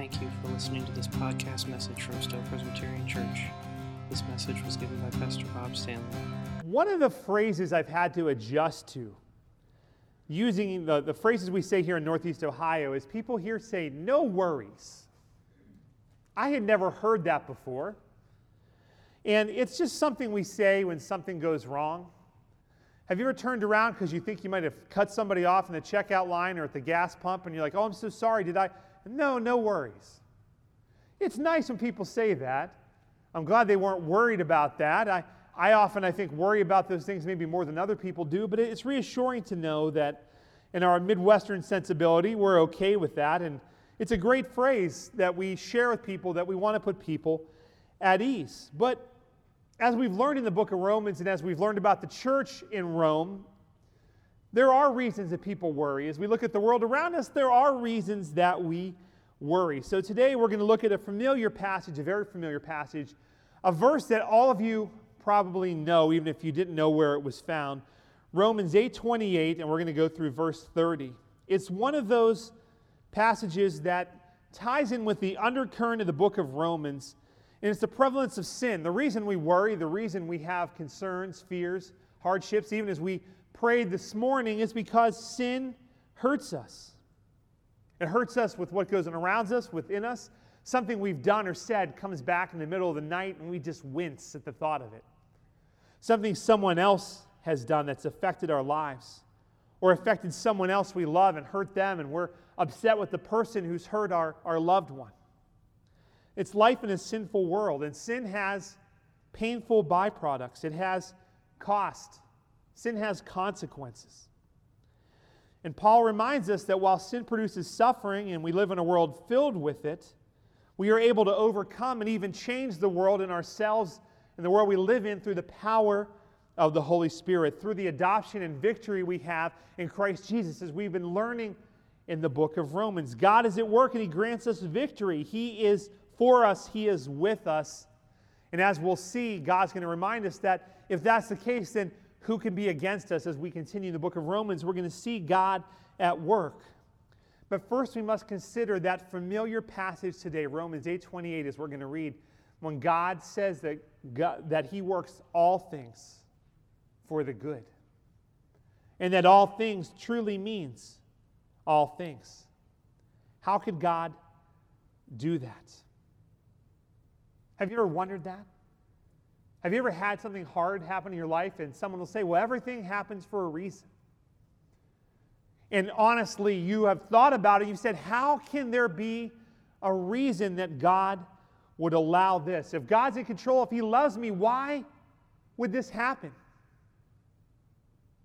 Thank you for listening to this podcast message from Stow Presbyterian Church. This message was given by Pastor Bob Stanley. One of the phrases I've had to adjust to, using the, the phrases we say here in Northeast Ohio, is people here say, no worries. I had never heard that before. And it's just something we say when something goes wrong. Have you ever turned around because you think you might have cut somebody off in the checkout line or at the gas pump and you're like, oh, I'm so sorry, did I? No, no worries. It's nice when people say that. I'm glad they weren't worried about that. I, I often, I think, worry about those things maybe more than other people do, but it's reassuring to know that in our Midwestern sensibility, we're okay with that. And it's a great phrase that we share with people that we want to put people at ease. But as we've learned in the book of Romans and as we've learned about the church in Rome, there are reasons that people worry. As we look at the world around us, there are reasons that we worry. So today we're going to look at a familiar passage, a very familiar passage, a verse that all of you probably know, even if you didn't know where it was found. Romans 8:28, and we're going to go through verse 30. It's one of those passages that ties in with the undercurrent of the book of Romans and it's the prevalence of sin. The reason we worry, the reason we have concerns, fears, hardships, even as we prayed this morning, is because sin hurts us. It hurts us with what goes on around us, within us. Something we've done or said comes back in the middle of the night and we just wince at the thought of it. Something someone else has done that's affected our lives or affected someone else we love and hurt them, and we're upset with the person who's hurt our, our loved one. It's life in a sinful world, and sin has painful byproducts, it has cost, sin has consequences. And Paul reminds us that while sin produces suffering and we live in a world filled with it, we are able to overcome and even change the world and ourselves and the world we live in through the power of the Holy Spirit, through the adoption and victory we have in Christ Jesus, as we've been learning in the book of Romans. God is at work and He grants us victory. He is for us, He is with us. And as we'll see, God's going to remind us that if that's the case, then who can be against us as we continue the book of Romans? We're going to see God at work. But first, we must consider that familiar passage today, Romans 8:28, as we're going to read, when God says that, God, that He works all things for the good. And that all things truly means all things. How could God do that? Have you ever wondered that? Have you ever had something hard happen in your life and someone will say, well, everything happens for a reason? And honestly, you have thought about it. You've said, how can there be a reason that God would allow this? If God's in control, if He loves me, why would this happen?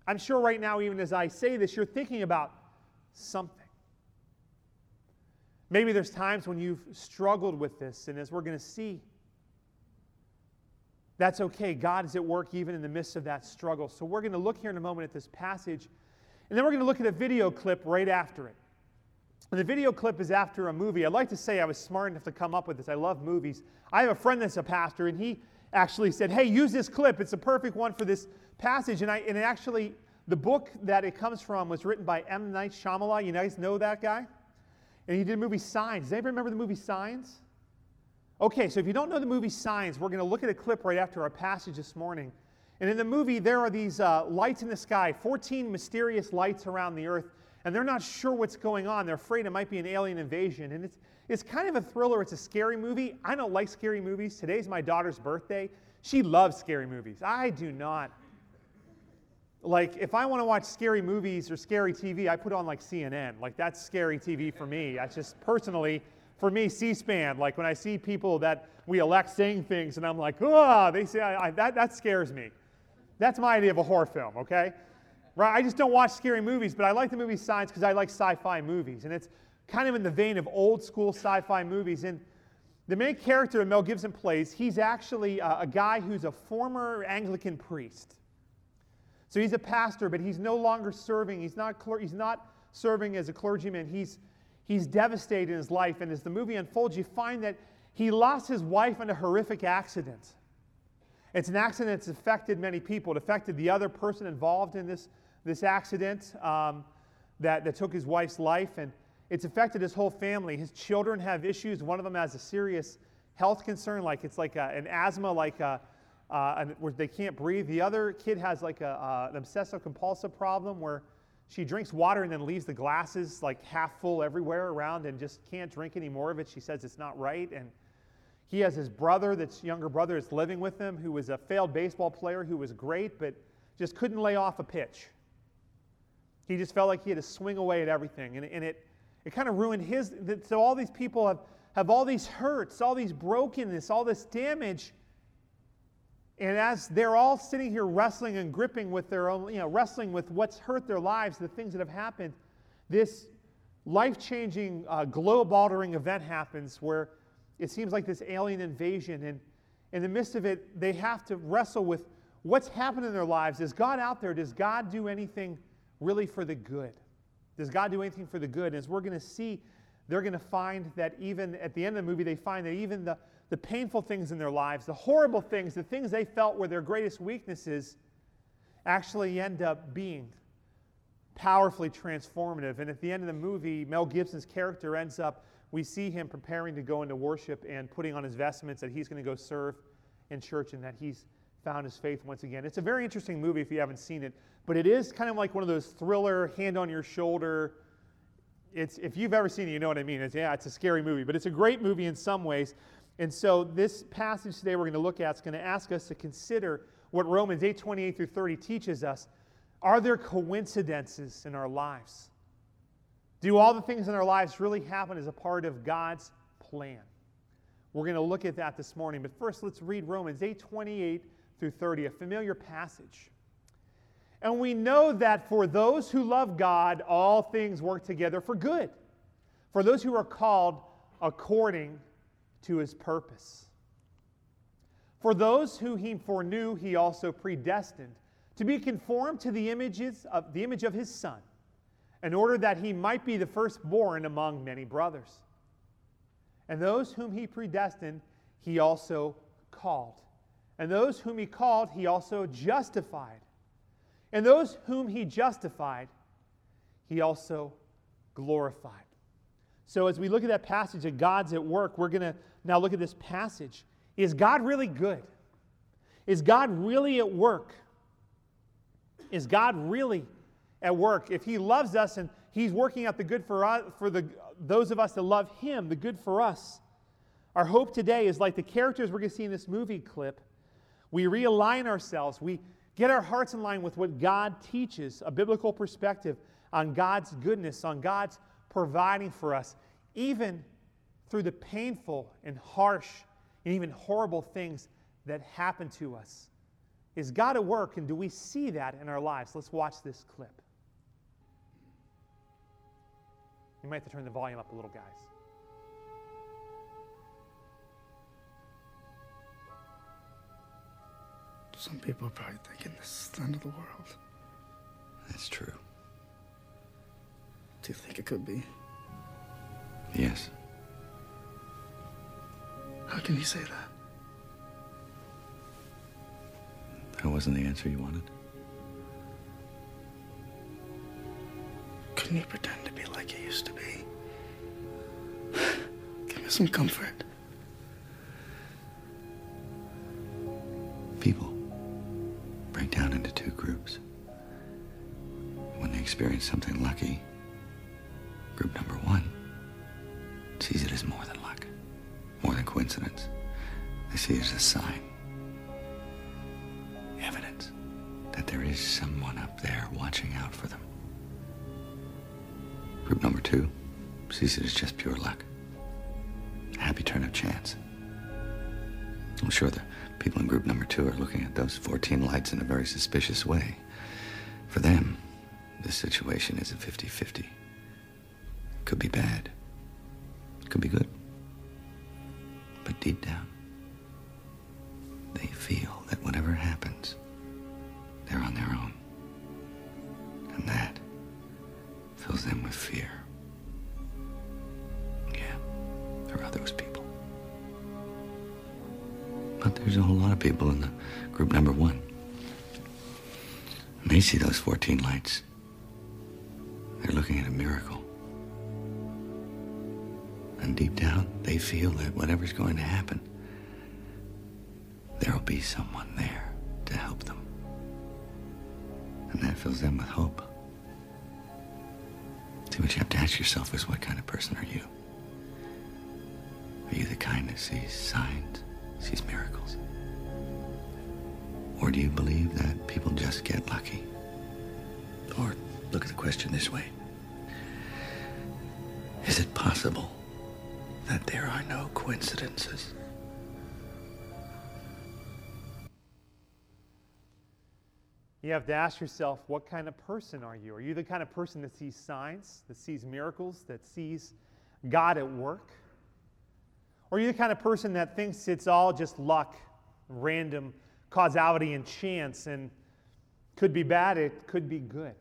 I'm sure right now, even as I say this, you're thinking about something. Maybe there's times when you've struggled with this, and as we're going to see, that's okay. God is at work even in the midst of that struggle. So we're going to look here in a moment at this passage, and then we're going to look at a video clip right after it. And the video clip is after a movie. I'd like to say I was smart enough to come up with this. I love movies. I have a friend that's a pastor, and he actually said, Hey, use this clip. It's a perfect one for this passage. And, I, and actually, the book that it comes from was written by M. Night Shyamalan. You guys know that guy? And he did a movie Signs. Does anybody remember the movie Signs? Okay, so if you don't know the movie Signs, we're going to look at a clip right after our passage this morning. And in the movie, there are these uh, lights in the sky, 14 mysterious lights around the earth, and they're not sure what's going on. They're afraid it might be an alien invasion. And it's, it's kind of a thriller, it's a scary movie. I don't like scary movies. Today's my daughter's birthday. She loves scary movies. I do not. Like, if I want to watch scary movies or scary TV, I put on like CNN. Like, that's scary TV for me. I just personally, for me, C-SPAN, like when I see people that we elect saying things and I'm like, oh, they say, I, I, that, that scares me. That's my idea of a horror film, okay? Right? I just don't watch scary movies, but I like the movie Signs because I like sci-fi movies. And it's kind of in the vein of old school sci-fi movies. And the main character Mel Gibson plays, he's actually a, a guy who's a former Anglican priest. So he's a pastor, but he's no longer serving. He's not, he's not serving as a clergyman. He's he's devastated in his life. And as the movie unfolds, you find that he lost his wife in a horrific accident. It's an accident that's affected many people. It affected the other person involved in this, this accident um, that, that took his wife's life. And, it's affected his whole family. His children have issues. One of them has a serious health concern, like it's like a, an asthma, like a, uh, where they can't breathe. The other kid has like a, uh, an obsessive compulsive problem where she drinks water and then leaves the glasses like half full everywhere around and just can't drink any more of it. She says it's not right. And he has his brother, that's younger brother, that's living with him, who was a failed baseball player who was great, but just couldn't lay off a pitch. He just felt like he had to swing away at everything. And, and it, it kind of ruined his. So all these people have, have all these hurts, all these brokenness, all this damage. And as they're all sitting here wrestling and gripping with their own, you know, wrestling with what's hurt their lives, the things that have happened, this life changing, uh, globe altering event happens where it seems like this alien invasion. And in the midst of it, they have to wrestle with what's happened in their lives. Is God out there? Does God do anything really for the good? Does God do anything for the good? And as we're going to see, they're going to find that even at the end of the movie, they find that even the, the painful things in their lives, the horrible things, the things they felt were their greatest weaknesses, actually end up being powerfully transformative. And at the end of the movie, Mel Gibson's character ends up, we see him preparing to go into worship and putting on his vestments that he's going to go serve in church and that he's found his faith once again. It's a very interesting movie if you haven't seen it, but it is kind of like one of those thriller, hand on your shoulder. It's, if you've ever seen it, you know what I mean. It's, yeah, it's a scary movie, but it's a great movie in some ways. And so this passage today we're going to look at is going to ask us to consider what Romans 8 28 through 30 teaches us. Are there coincidences in our lives? Do all the things in our lives really happen as a part of God's plan? We're going to look at that this morning. But first, let's read Romans 8 28 through 30, a familiar passage. And we know that for those who love God, all things work together for good, for those who are called according to his purpose. For those who he foreknew, he also predestined to be conformed to the images of the image of his son, in order that he might be the firstborn among many brothers. And those whom he predestined, he also called. And those whom he called, he also justified. And those whom he justified, he also glorified. So, as we look at that passage that God's at work, we're going to now look at this passage. Is God really good? Is God really at work? Is God really at work? If He loves us and He's working out the good for, us, for the, those of us that love Him, the good for us, our hope today is like the characters we're going to see in this movie clip we realign ourselves. We get our hearts in line with what God teaches, a biblical perspective on God's goodness, on God's providing for us, even through the painful and harsh and even horrible things that happen to us. Is God at work, and do we see that in our lives? Let's watch this clip. You might have to turn the volume up a little, guys. Some people are probably thinking this is the end of the world. That's true. Do you think it could be? Yes. How can you say that? That wasn't the answer you wanted. Couldn't you pretend to be like you used to be? Give me some comfort. People break down into two groups. When they experience something lucky, group number one sees it as more than luck, more than coincidence. They see it as a sign, evidence that there is someone up there watching out for them. Group number two sees it as just pure luck, a happy turn of chance. I'm sure the people in group number two are looking at those 14 lights in a very suspicious way. For them, this situation is a 50 50. Could be bad, could be good. But deep down, they feel that whatever happens, they're on their own. And that fills them with fear. Yeah, there are those people. But there's a whole lot of people in the group number one. And they see those 14 lights. They're looking at a miracle. And deep down, they feel that whatever's going to happen, there'll be someone there to help them. And that fills them with hope. See, what you have to ask yourself is what kind of person are you? Are you the kind that sees signs, sees miracles? Or do you believe that people just get lucky? Or look at the question this way Is it possible that there are no coincidences? You have to ask yourself, what kind of person are you? Are you the kind of person that sees signs, that sees miracles, that sees God at work? Or are you the kind of person that thinks it's all just luck, random causality, and chance, and could be bad, it could be good?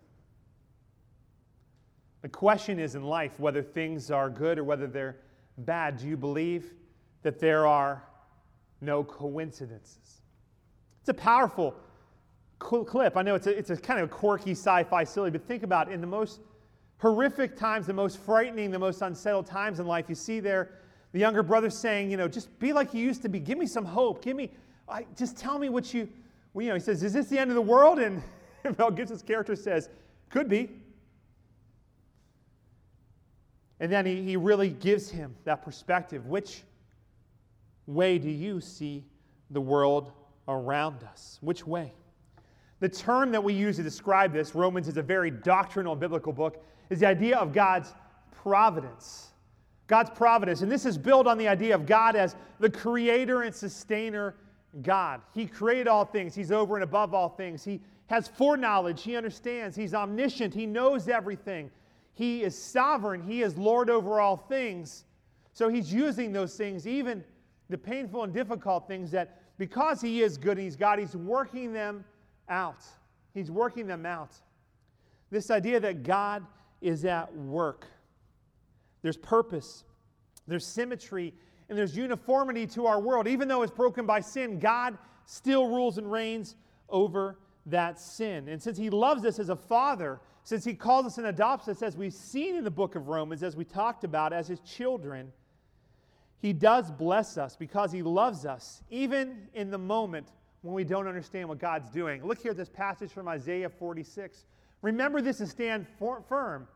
The question is in life whether things are good or whether they're bad. Do you believe that there are no coincidences? It's a powerful clip. I know it's a, it's a kind of quirky sci fi silly, but think about it. in the most horrific times, the most frightening, the most unsettled times in life, you see there the younger brother saying, you know, just be like you used to be. Give me some hope. Give me, I, just tell me what you, well, you know, he says, is this the end of the world? And Mel Gibson's character says, could be. And then he, he really gives him that perspective. Which way do you see the world around us? Which way? The term that we use to describe this, Romans is a very doctrinal biblical book, is the idea of God's providence. God's providence. And this is built on the idea of God as the creator and sustainer God. He created all things, He's over and above all things. He has foreknowledge, He understands, He's omniscient, He knows everything. He is sovereign, He is Lord over all things. So He's using those things, even the painful and difficult things, that because He is good and He's God, He's working them out. He's working them out. This idea that God is at work. There's purpose, there's symmetry, and there's uniformity to our world. Even though it's broken by sin, God still rules and reigns over that sin. And since He loves us as a father, since He calls us and adopts us, as we've seen in the book of Romans, as we talked about, as His children, He does bless us because He loves us, even in the moment when we don't understand what God's doing. Look here at this passage from Isaiah 46. Remember this and stand for, firm.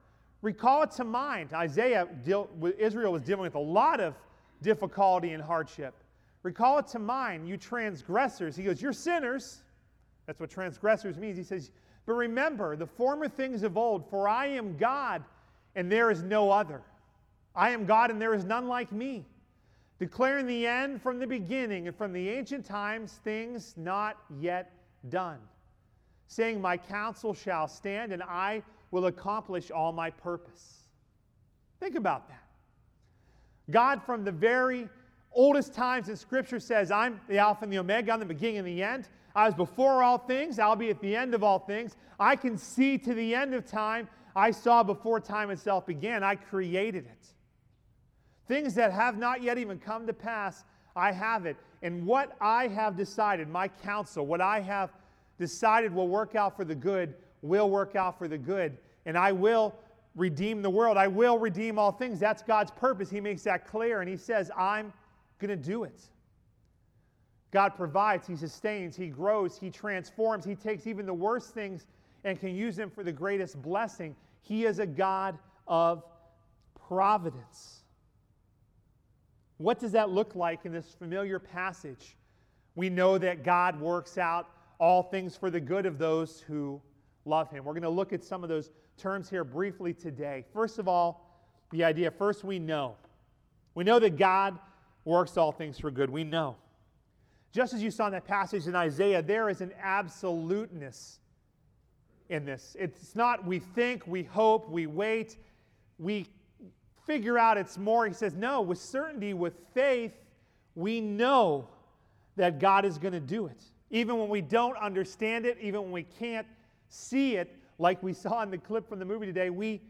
Recall it to mind. Isaiah, deal, Israel was dealing with a lot of difficulty and hardship. Recall it to mind, you transgressors. He goes, You're sinners. That's what transgressors means. He says, But remember the former things of old, for I am God and there is no other. I am God and there is none like me declaring the end from the beginning and from the ancient times things not yet done, saying, My counsel shall stand and I will accomplish all my purpose. Think about that. God, from the very oldest times in Scripture, says, I'm the Alpha and the Omega, I'm the beginning and the end. I was before all things, I'll be at the end of all things. I can see to the end of time. I saw before time itself began. I created it. Things that have not yet even come to pass, I have it. And what I have decided, my counsel, what I have decided will work out for the good, will work out for the good. And I will redeem the world. I will redeem all things. That's God's purpose. He makes that clear. And He says, I'm going to do it. God provides, He sustains, He grows, He transforms, He takes even the worst things and can use them for the greatest blessing. He is a God of providence. What does that look like in this familiar passage? We know that God works out all things for the good of those who love him. We're going to look at some of those terms here briefly today. First of all, the idea first, we know. We know that God works all things for good. We know. Just as you saw in that passage in Isaiah, there is an absoluteness in this. It's not we think, we hope, we wait, we figure out it's more. He says, no, with certainty, with faith, we know that God is going to do it. Even when we don't understand it, even when we can't see it, like we saw in the clip from the movie today, we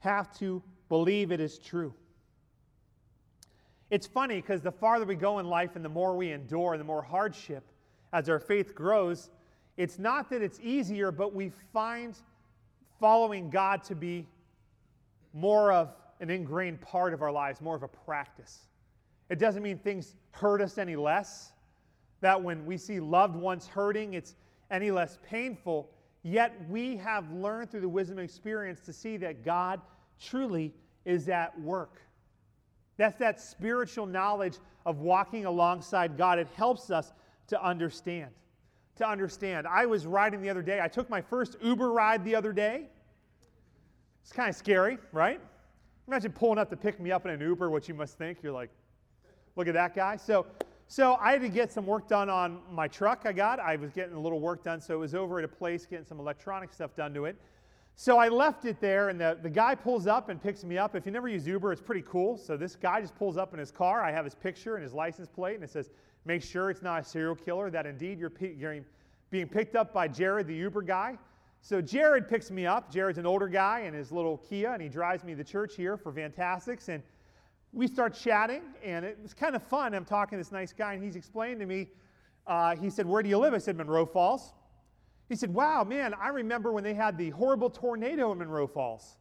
have to believe it is true. It's funny because the farther we go in life and the more we endure, the more hardship as our faith grows, it's not that it's easier, but we find following God to be more of an ingrained part of our lives, more of a practice. It doesn't mean things hurt us any less, that when we see loved ones hurting, it's any less painful. Yet we have learned through the wisdom and experience to see that God truly is at work. That's that spiritual knowledge of walking alongside God. It helps us to understand. To understand. I was riding the other day. I took my first Uber ride the other day. It's kind of scary, right? Imagine pulling up to pick me up in an Uber, what you must think. You're like, look at that guy. So, so I had to get some work done on my truck I got. I was getting a little work done, so it was over at a place getting some electronic stuff done to it. So I left it there, and the, the guy pulls up and picks me up. If you never use Uber, it's pretty cool. So this guy just pulls up in his car. I have his picture and his license plate, and it says, Make sure it's not a serial killer, that indeed you're, you're being picked up by Jared, the Uber guy. So Jared picks me up. Jared's an older guy in his little Kia, and he drives me to church here for Fantastics. And we start chatting, and it was kind of fun. I'm talking to this nice guy, and he's explaining to me, uh, he said, Where do you live? I said, Munroe Falls. He said, Wow, man, I remember when they had the horrible tornado in Munroe Falls.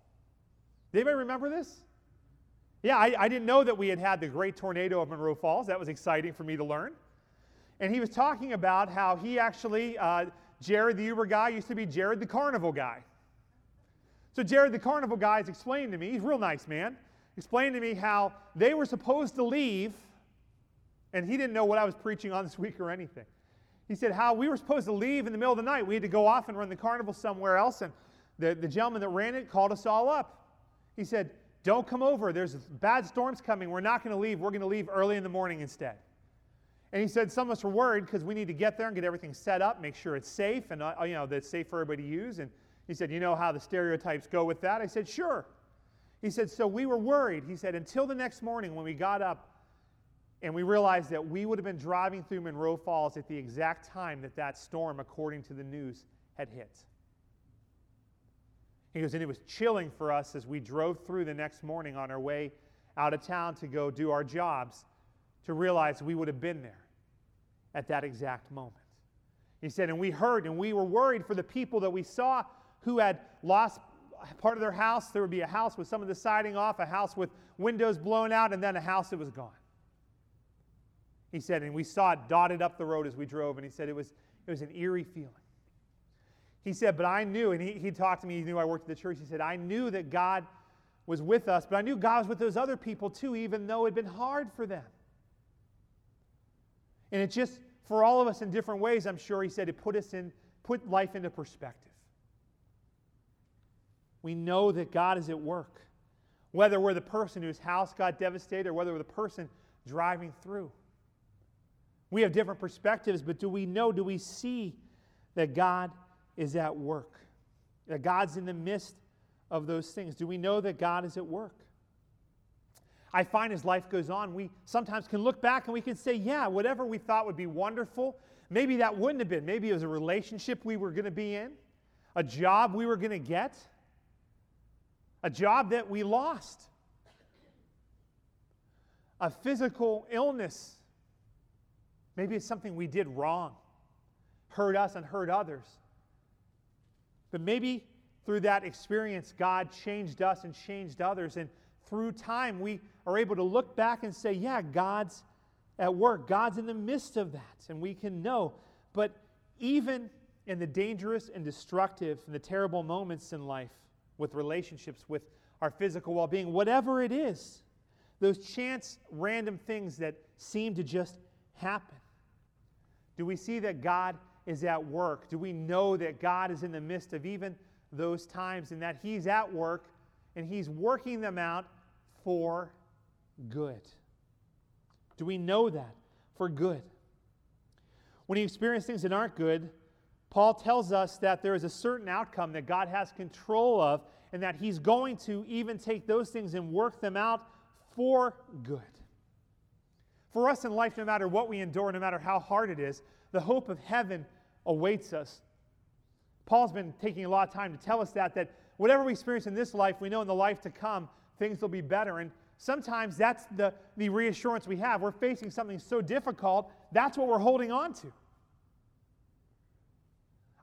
Anybody remember this? Yeah, I, I, didn't know that we had had the great tornado of Munroe Falls. That was exciting for me to learn. And he was talking about how he actually, uh, Jared the Uber guy, used to be Jared the carnival guy. So Jared the carnival guy is explaining to me, he's a real nice man, explaining to me how they were supposed to leave, and he didn't know what I was preaching on this week or anything. He said how we were supposed to leave in the middle of the night. We had to go off and run the carnival somewhere else, and the, the gentleman that ran it called us all up. He said, Don't come over. There's bad storms coming. We're not going to leave. We're going to leave early in the morning instead. And he said some of us were worried because we need to get there and get everything set up, make sure it's safe and uh, you know that it's safe for everybody to use. And he said, "You know how the stereotypes go with that?" I said, "Sure." He said, "So we were worried." He said, "Until the next morning when we got up and we realized that we would have been driving through Munroe Falls at the exact time that that storm, according to the news, had hit." He goes, and it was chilling for us as we drove through the next morning on our way out of town to go do our jobs to realize we would have been there at that exact moment. He said, and we heard and we were worried for the people that we saw who had lost part of their house. There would be a house with some of the siding off, a house with windows blown out, and then a house that was gone. He said, and we saw it dotted up the road as we drove, and he said it was, it was an eerie feeling. He said, but I knew, and he, he talked to me, he knew I worked at the church. He said, I knew that God was with us, but I knew God was with those other people too, even though it had been hard for them. And it just, for all of us in different ways, I'm sure he said, it put us in, put life into perspective. We know that God is at work. Whether we're the person whose house got devastated or whether we're the person driving through. We have different perspectives, but do we know, do we see that God is at work? That God's in the midst of those things? Do we know that God is at work? I find as life goes on, we sometimes can look back and we can say, yeah, whatever we thought would be wonderful, maybe that wouldn't have been. Maybe it was a relationship we were going to be in, a job we were going to get, a job that we lost, a physical illness. Maybe it's something we did wrong, hurt us and hurt others. But maybe through that experience, God changed us and changed others. And through time, we are able to look back and say, yeah, God's at work. God's in the midst of that. And we can know. But even in the dangerous and destructive and the terrible moments in life, with relationships, with our physical well being, whatever it is, those chance random things that seem to just happen. Do we see that God is at work? Do we know that God is in the midst of even those times and that He's at work and He's working them out for good. Do we know that? For good. When you experience things that aren't good, Paul tells us that there is a certain outcome that God has control of and that He's going to even take those things and work them out for good. For us in life, no matter what we endure, no matter how hard it is, the hope of heaven awaits us. Paul's been taking a lot of time to tell us that, that whatever we experience in this life, we know in the life to come, things will be better. And sometimes that's the, the reassurance we have. We're facing something so difficult, that's what we're holding on to.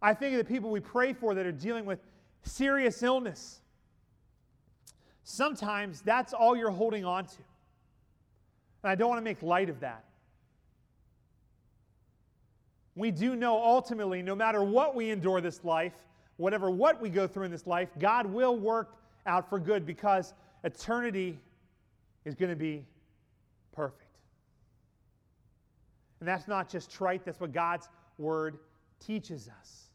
I think of the people we pray for that are dealing with serious illness, sometimes that's all you're holding on to. And I don't want to make light of that. We do know ultimately, no matter what we endure this life, whatever what we go through in this life, God will work out for good because eternity is going to be perfect. And that's not just trite, that's what God's word teaches us.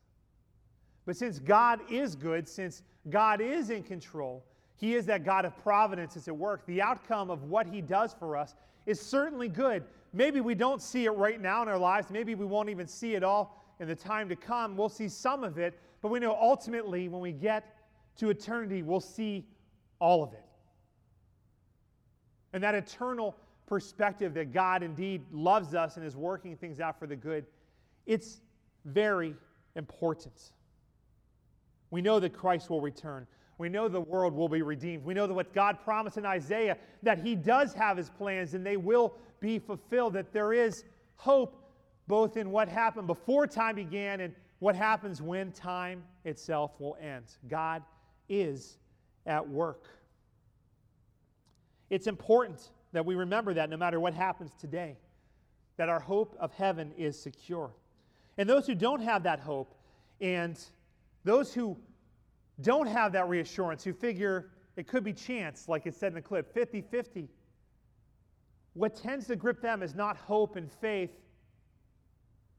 But since God is good, since God is in control, He is that God of providence is at work. The outcome of what He does for us is certainly good. Maybe we don't see it right now in our lives. Maybe we won't even see it all in the time to come. We'll see some of it, but we know ultimately when we get to eternity, we'll see all of it. And that eternal perspective that God indeed loves us and is working things out for the good, it's very important. We know that Christ will return. We know the world will be redeemed. We know that what God promised in Isaiah, that He does have His plans and they will be fulfilled, that there is hope both in what happened before time began and what happens when time itself will end. God is at work. It's important that we remember that no matter what happens today, that our hope of heaven is secure. And those who don't have that hope, and those who don't have that reassurance, who figure it could be chance, like it said in the clip, 50 50, what tends to grip them is not hope and faith,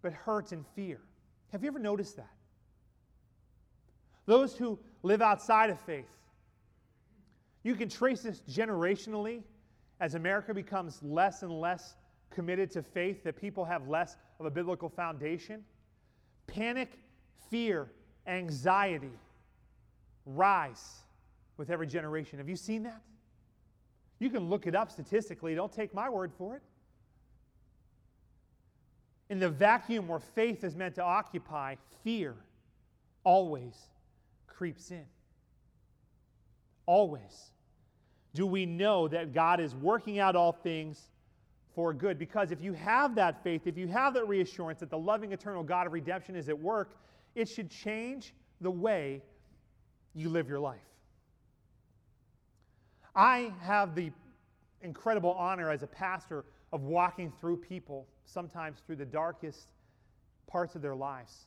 but hurt and fear. Have you ever noticed that? Those who live outside of faith, you can trace this generationally as America becomes less and less committed to faith, that people have less of a biblical foundation. Panic, fear, anxiety rise with every generation. Have you seen that? You can look it up statistically. Don't take my word for it. In the vacuum where faith is meant to occupy, fear always creeps in. Always do we know that God is working out all things for good. Because if you have that faith, if you have that reassurance that the loving, eternal God of redemption is at work, it should change the way you live your life. I have the incredible honor as a pastor of walking through people, sometimes through the darkest parts of their lives.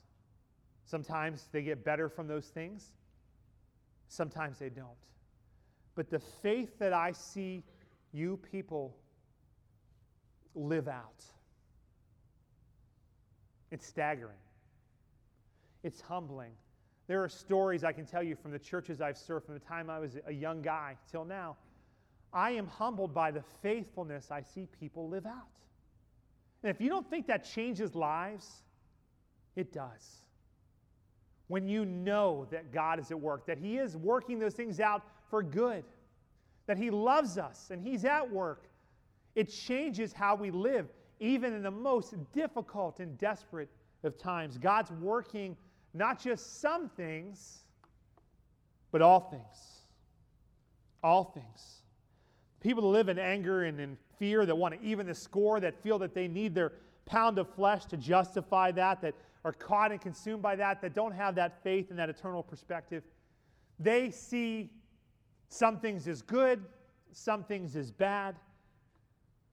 Sometimes they get better from those things, sometimes they don't. But the faith that I see you people live out, it's staggering. It's humbling. There are stories I can tell you from the churches I've served from the time I was a young guy till now. I am humbled by the faithfulness I see people live out. And if you don't think that changes lives, it does. When you know that God is at work, that He is working those things out for good, that He loves us and He's at work. It changes how we live, even in the most difficult and desperate of times. God's working not just some things, but all things. All things. People that live in anger and in fear, that want to even the score, that feel that they need their pound of flesh to justify that, that are caught and consumed by that, that don't have that faith and that eternal perspective, they see some things as good, some things as bad.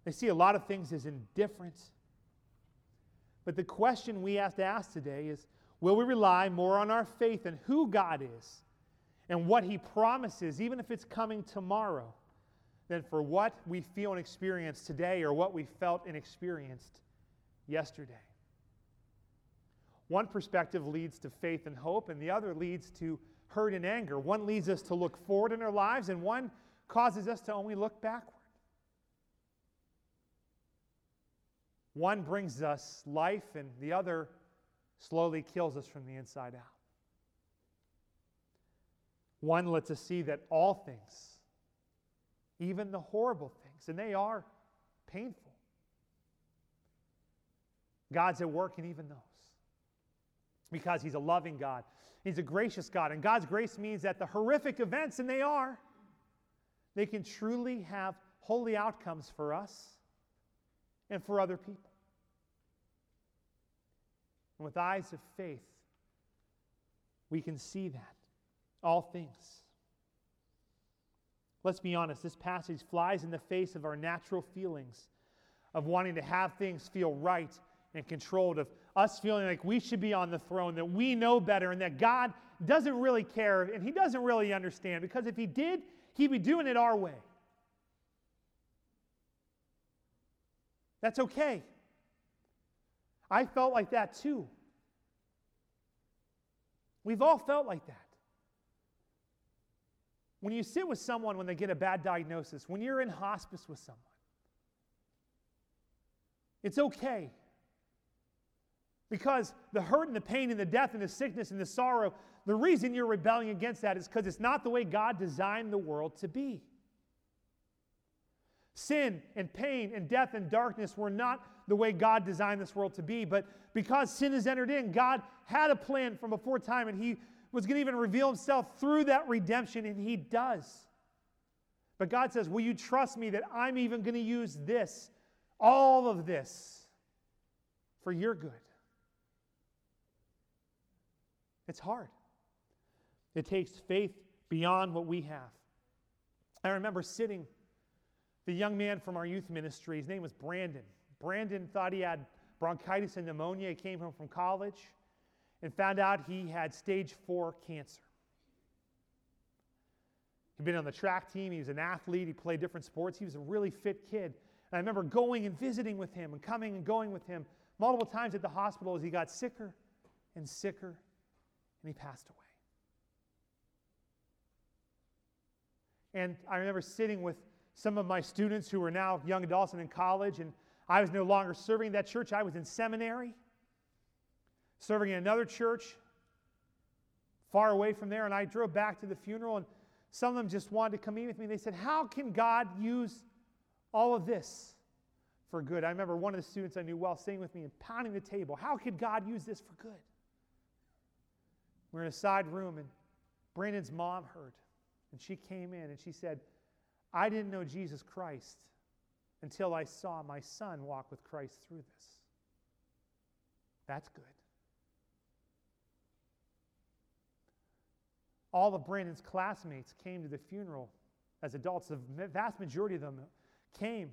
They see a lot of things as indifferent. But the question we have to ask today is will we rely more on our faith and who God is and what He promises, even if it's coming tomorrow, than for what we feel and experience today or what we felt and experienced yesterday? One perspective leads to faith and hope, and the other leads to hurt and anger. One leads us to look forward in our lives, and one causes us to only look backward. One brings us life, and the other slowly kills us from the inside out. One lets us see that all things, even the horrible things, and they are painful, God's at work in even those because He's a loving God He's a gracious God. And God's grace means that the horrific events, and they are, they can truly have holy outcomes for us and for other people. And with eyes of faith, we can see that. All things. let's be honest, this passage flies in the face of our natural feelings of wanting to have things feel right and controlled, of us feeling like we should be on the throne, that we know better, and that God doesn't really care and He doesn't really understand. Because if He did, He'd be doing it our way. That's okay. I felt like that too. We've all felt like that. When you sit with someone when they get a bad diagnosis, when you're in hospice with someone, it's okay. Because the hurt and the pain and the death and the sickness and the sorrow, the reason you're rebelling against that is because it's not the way God designed the world to be. Sin and pain and death and darkness were not the way God designed this world to be. But because sin has entered in, God had a plan from before time, and He was going to even reveal Himself through that redemption, and He does. But God says, Will you trust me that I'm even going to use this, all of this, for your good? It's hard. It takes faith beyond what we have. I remember sitting the young man from our youth ministry, his name was Brandon. Brandon thought he had bronchitis and pneumonia. He came home from college and found out he had stage four cancer. He'd been on the track team, he was an athlete, he played different sports. He was a really fit kid. And I remember going and visiting with him and coming and going with him multiple times at the hospital as he got sicker and sicker and he passed away. And I remember sitting with some of my students who were now young adults and in college, and I was no longer serving that church. I was in seminary, serving in another church far away from there. And I drove back to the funeral, and some of them just wanted to come in with me. They said, How can God use all of this for good? I remember one of the students I knew well sitting with me and pounding the table. How could God use this for good? We're in a side room, and Brandon's mom heard. And she came in and she said, I didn't know Jesus Christ until I saw my son walk with Christ through this. That's good. All of Brandon's classmates came to the funeral as adults. The vast majority of them came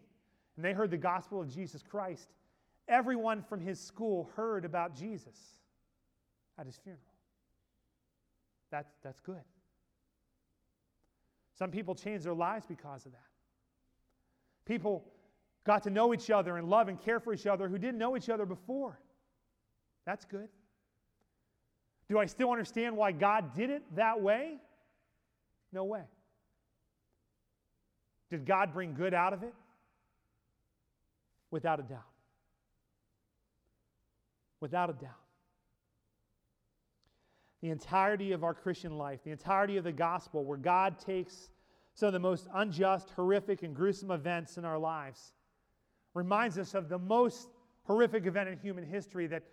and they heard the gospel of Jesus Christ. Everyone from his school heard about Jesus at his funeral. That's, that's good. Some people changed their lives because of that. People got to know each other and love and care for each other who didn't know each other before. That's good. Do I still understand why God did it that way? No way. Did God bring good out of it? Without a doubt. Without a doubt the entirety of our Christian life, the entirety of the gospel, where God takes some of the most unjust, horrific, and gruesome events in our lives, reminds us of the most horrific event in human history that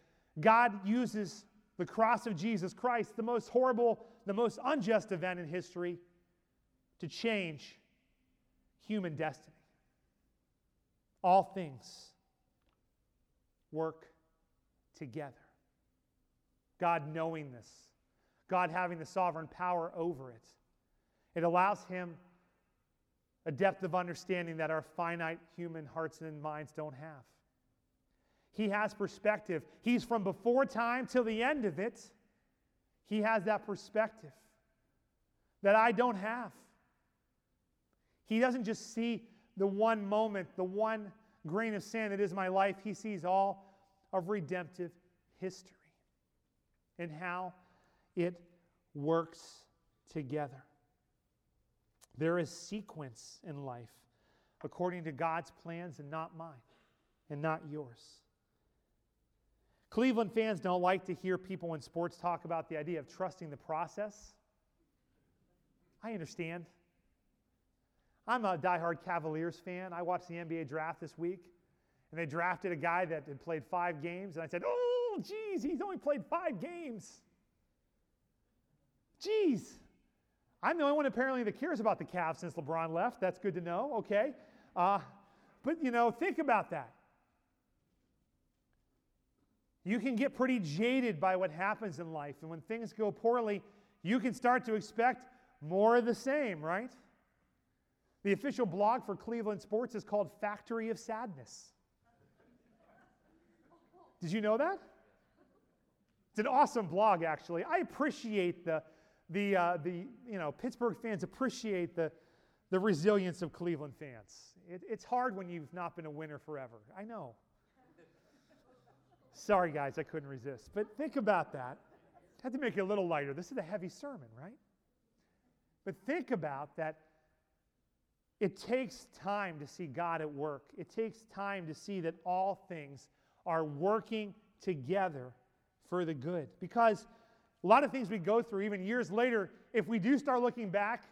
God uses the cross of Jesus Christ, the most horrible, the most unjust event in history, to change human destiny. All things work together. God knowing this God having the sovereign power over it. It allows him a depth of understanding that our finite human hearts and minds don't have. He has perspective. He's from before time till the end of it. He has that perspective that I don't have. He doesn't just see the one moment, the one grain of sand that is my life. He sees all of redemptive history and how it works together. There is sequence in life according to God's plans and not mine and not yours. Cleveland fans don't like to hear people in sports talk about the idea of trusting the process. I understand. I'm a diehard Cavaliers fan. I watched the NBA draft this week, and they drafted a guy that had played five games, and I said, Oh, geez, he's only played five games. Geez, I'm the only one apparently that cares about the Cavs since LeBron left. That's good to know, okay? Uh, but, you know, think about that. You can get pretty jaded by what happens in life. And when things go poorly, you can start to expect more of the same, right? The official blog for Cleveland Sports is called Factory of Sadness. Did you know that? It's an awesome blog, actually. I appreciate the, the, uh, the you know, Pittsburgh fans appreciate the, the resilience of Cleveland fans. It, it's hard when you've not been a winner forever. I know. Sorry, guys, I couldn't resist. But think about that. I had to make it a little lighter. This is a heavy sermon, right? But think about that. It takes time to see God at work. It takes time to see that all things are working together for the good. Because a lot of things we go through, even years later, if we do start looking back,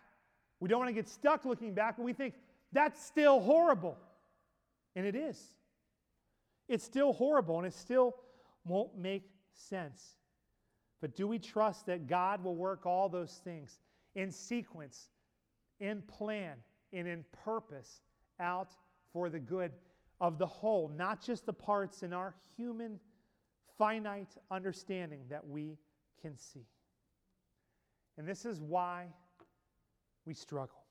we don't want to get stuck looking back, but we think that's still horrible. And it is. It's still horrible and it still won't make sense. But do we trust that God will work all those things in sequence, in plan, and in purpose out for the good of the whole, not just the parts in our human, finite understanding that we can see? And this is why we struggle.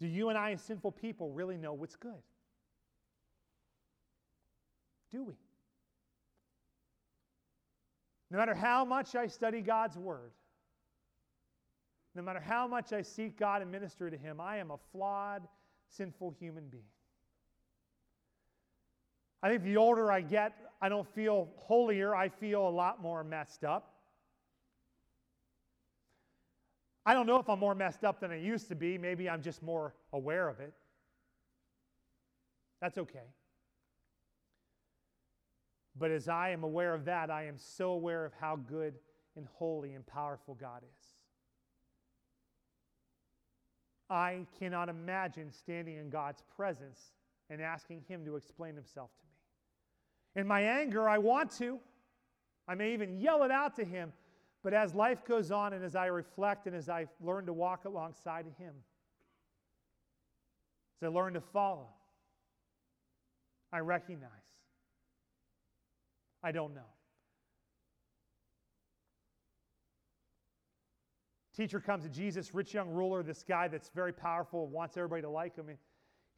Do you and I, as sinful people, really know what's good? Do we? No matter how much I study God's Word, no matter how much I seek God and minister to Him, I am a flawed, sinful human being. I think the older I get, I don't feel holier, I feel a lot more messed up. I don't know if I'm more messed up than I used to be. Maybe I'm just more aware of it. That's okay. But as I am aware of that, I am so aware of how good and holy and powerful God is. I cannot imagine standing in God's presence and asking Him to explain Himself to me. In my anger, I want to. I may even yell it out to Him. But as life goes on and as I reflect and as I learn to walk alongside of Him, as I learn to follow, I recognize I don't know. Teacher comes to Jesus, rich young ruler, this guy that's very powerful, wants everybody to like him. And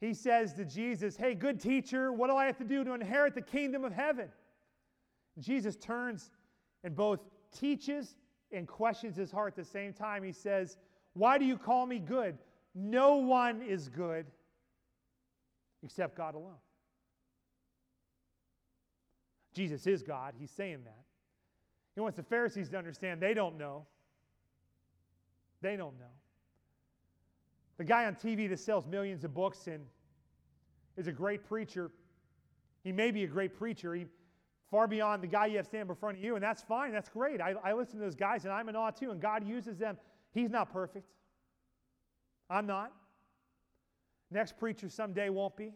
he says to Jesus, Hey, good teacher, what do I have to do to inherit the kingdom of heaven? Jesus turns and both teaches and questions his heart at the same time. He says, Why do you call me good? No one is good except God alone. Jesus is God. He's saying that. He wants the Pharisees to understand they don't know. They don't know. The guy on TV that sells millions of books and is a great preacher, he may be a great preacher. He far beyond the guy you have standing in front of you, and that's fine. That's great. I, I listen to those guys, and I'm in awe too, and God uses them. He's not perfect. I'm not. Next preacher someday won't be.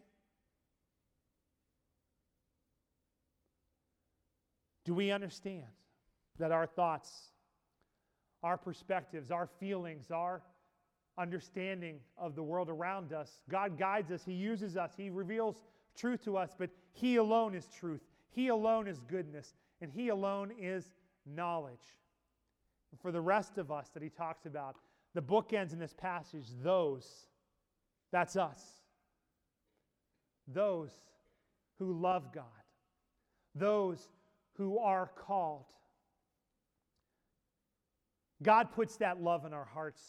Do we understand that our thoughts, our perspectives, our feelings, our understanding of the world around us, God guides us, He uses us, He reveals truth to us, but He alone is truth. He alone is goodness, and He alone is knowledge. And for the rest of us that He talks about, the bookends in this passage, those, that's us. Those who love God, those who are called. God puts that love in our hearts.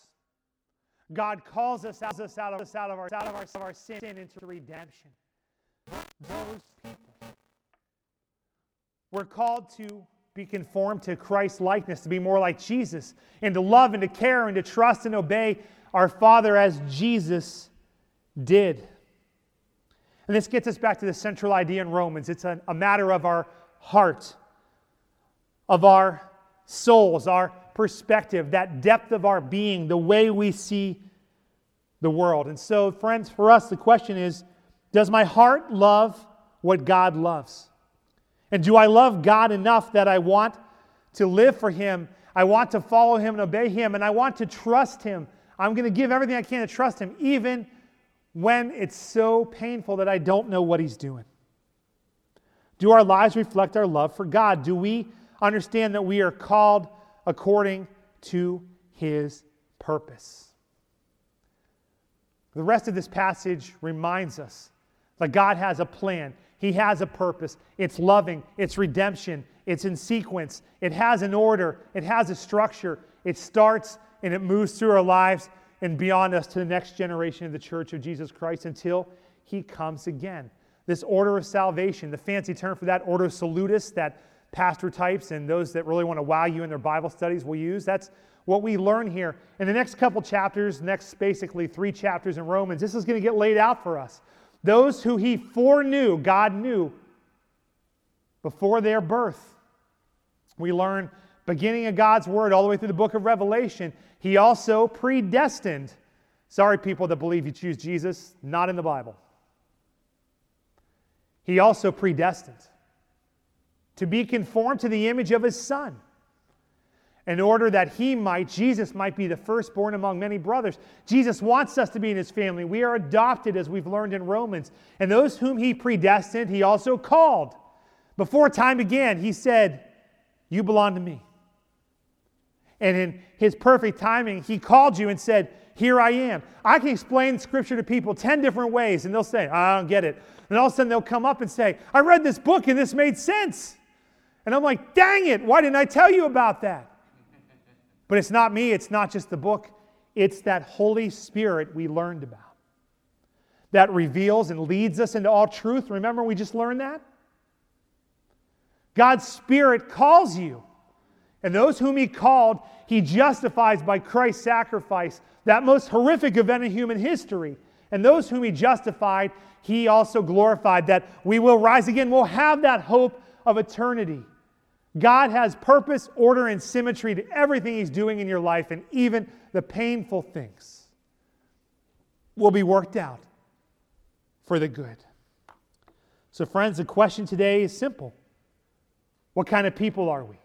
God calls us out, us out, of, us out, of, our, out of, our, of our sin into redemption. Those people. We're called to be conformed to Christ's likeness, to be more like Jesus, and to love and to care and to trust and obey our Father as Jesus did. And this gets us back to the central idea in Romans. It's a, a matter of our heart of our souls, our perspective, that depth of our being, the way we see the world. And so, friends, for us, the question is Does my heart love what God loves? And do I love God enough that I want to live for Him? I want to follow Him and obey Him, and I want to trust Him. I'm going to give everything I can to trust Him, even when it's so painful that I don't know what He's doing. Do our lives reflect our love for God? Do we understand that we are called according to his purpose. The rest of this passage reminds us that God has a plan, He has a purpose. It's loving, it's redemption, it's in sequence, it has an order, it has a structure. It starts and it moves through our lives and beyond us to the next generation of the church of Jesus Christ until He comes again. This order of salvation, the fancy term for that, ordo salutis, that pastor types and those that really want to wow you in their Bible studies will use. That's what we learn here. In the next couple chapters, next basically three chapters in Romans, this is going to get laid out for us. Those who he foreknew, God knew before their birth. We learn beginning of God's word all the way through the book of Revelation, he also predestined. Sorry, people that believe you choose Jesus, not in the Bible. He also predestined to be conformed to the image of his son in order that he might, Jesus might be the firstborn among many brothers. Jesus wants us to be in his family. We are adopted, as we've learned in Romans. And those whom he predestined, he also called. Before time began, he said, You belong to me. And in his perfect timing, he called you and said, Here I am. I can explain scripture to people 10 different ways, and they'll say, I don't get it. And all of a sudden, they'll come up and say, I read this book and this made sense. And I'm like, dang it, why didn't I tell you about that? But it's not me, it's not just the book, it's that Holy Spirit we learned about that reveals and leads us into all truth. Remember, we just learned that? God's Spirit calls you. And those whom He called, He justifies by Christ's sacrifice, that most horrific event in human history. And those whom He justified, He also glorified, that we will rise again. We'll have that hope of eternity. God has purpose, order, and symmetry to everything He's doing in your life, and even the painful things will be worked out for the good. So, friends, the question today is simple What kind of people are we?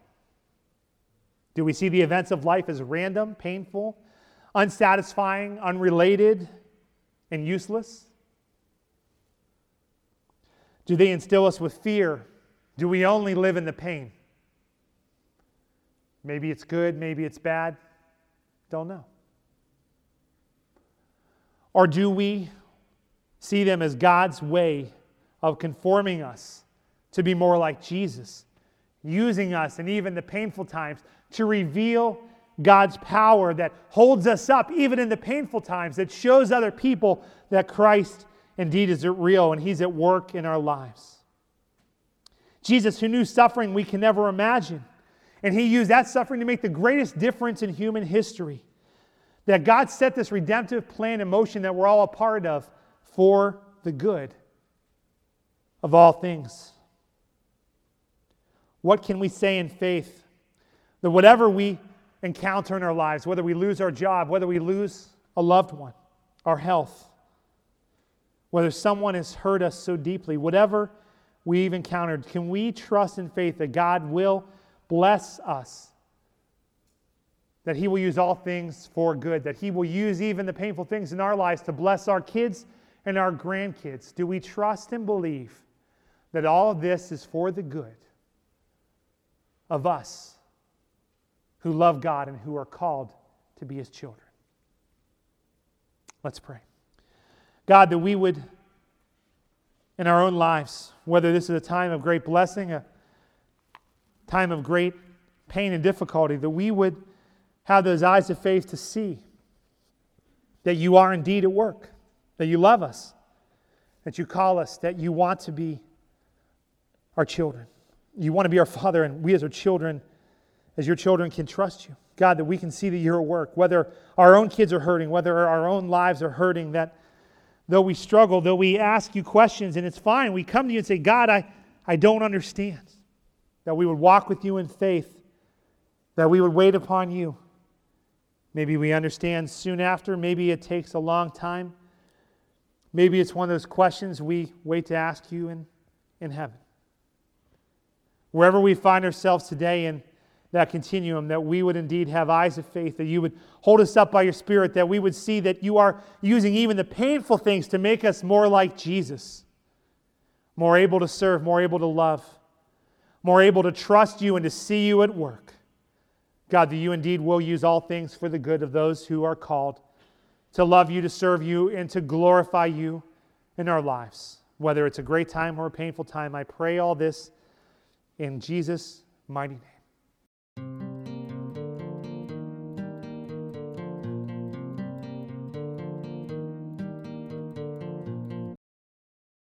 Do we see the events of life as random, painful, unsatisfying, unrelated, and useless? Do they instill us with fear? Do we only live in the pain? Maybe it's good, maybe it's bad. Don't know. Or do we see them as God's way of conforming us to be more like Jesus, using us in even the painful times to reveal God's power that holds us up even in the painful times, that shows other people that Christ indeed is real and He's at work in our lives? Jesus, who knew suffering we can never imagine, and he used that suffering to make the greatest difference in human history. That God set this redemptive plan in motion that we're all a part of for the good of all things. What can we say in faith? That whatever we encounter in our lives, whether we lose our job, whether we lose a loved one, our health, whether someone has hurt us so deeply, whatever we've encountered, can we trust in faith that God will bless us. That He will use all things for good, that He will use even the painful things in our lives to bless our kids and our grandkids. Do we trust and believe that all of this is for the good of us who love God and who are called to be His children? Let's pray. God, that we would, in our own lives, whether this is a time of great blessing, a time of great pain and difficulty, that we would have those eyes of faith to see that you are indeed at work, that you love us, that you call us, that you want to be our children. You want to be our Father, and we as our children, as your children, can trust you. God, that we can see that you're at work, whether our own kids are hurting, whether our own lives are hurting, that though we struggle, though we ask you questions, and it's fine, we come to you and say, God, I, I don't understand that we would walk with you in faith, that we would wait upon you. Maybe we understand soon after, maybe it takes a long time. Maybe it's one of those questions we wait to ask you in, in heaven. Wherever we find ourselves today in that continuum, that we would indeed have eyes of faith, that you would hold us up by your Spirit, that we would see that you are using even the painful things to make us more like Jesus, more able to serve, more able to love more able to trust you and to see you at work. God, that you indeed will use all things for the good of those who are called to love you, to serve you, and to glorify you in our lives. Whether it's a great time or a painful time, I pray all this in Jesus' mighty name.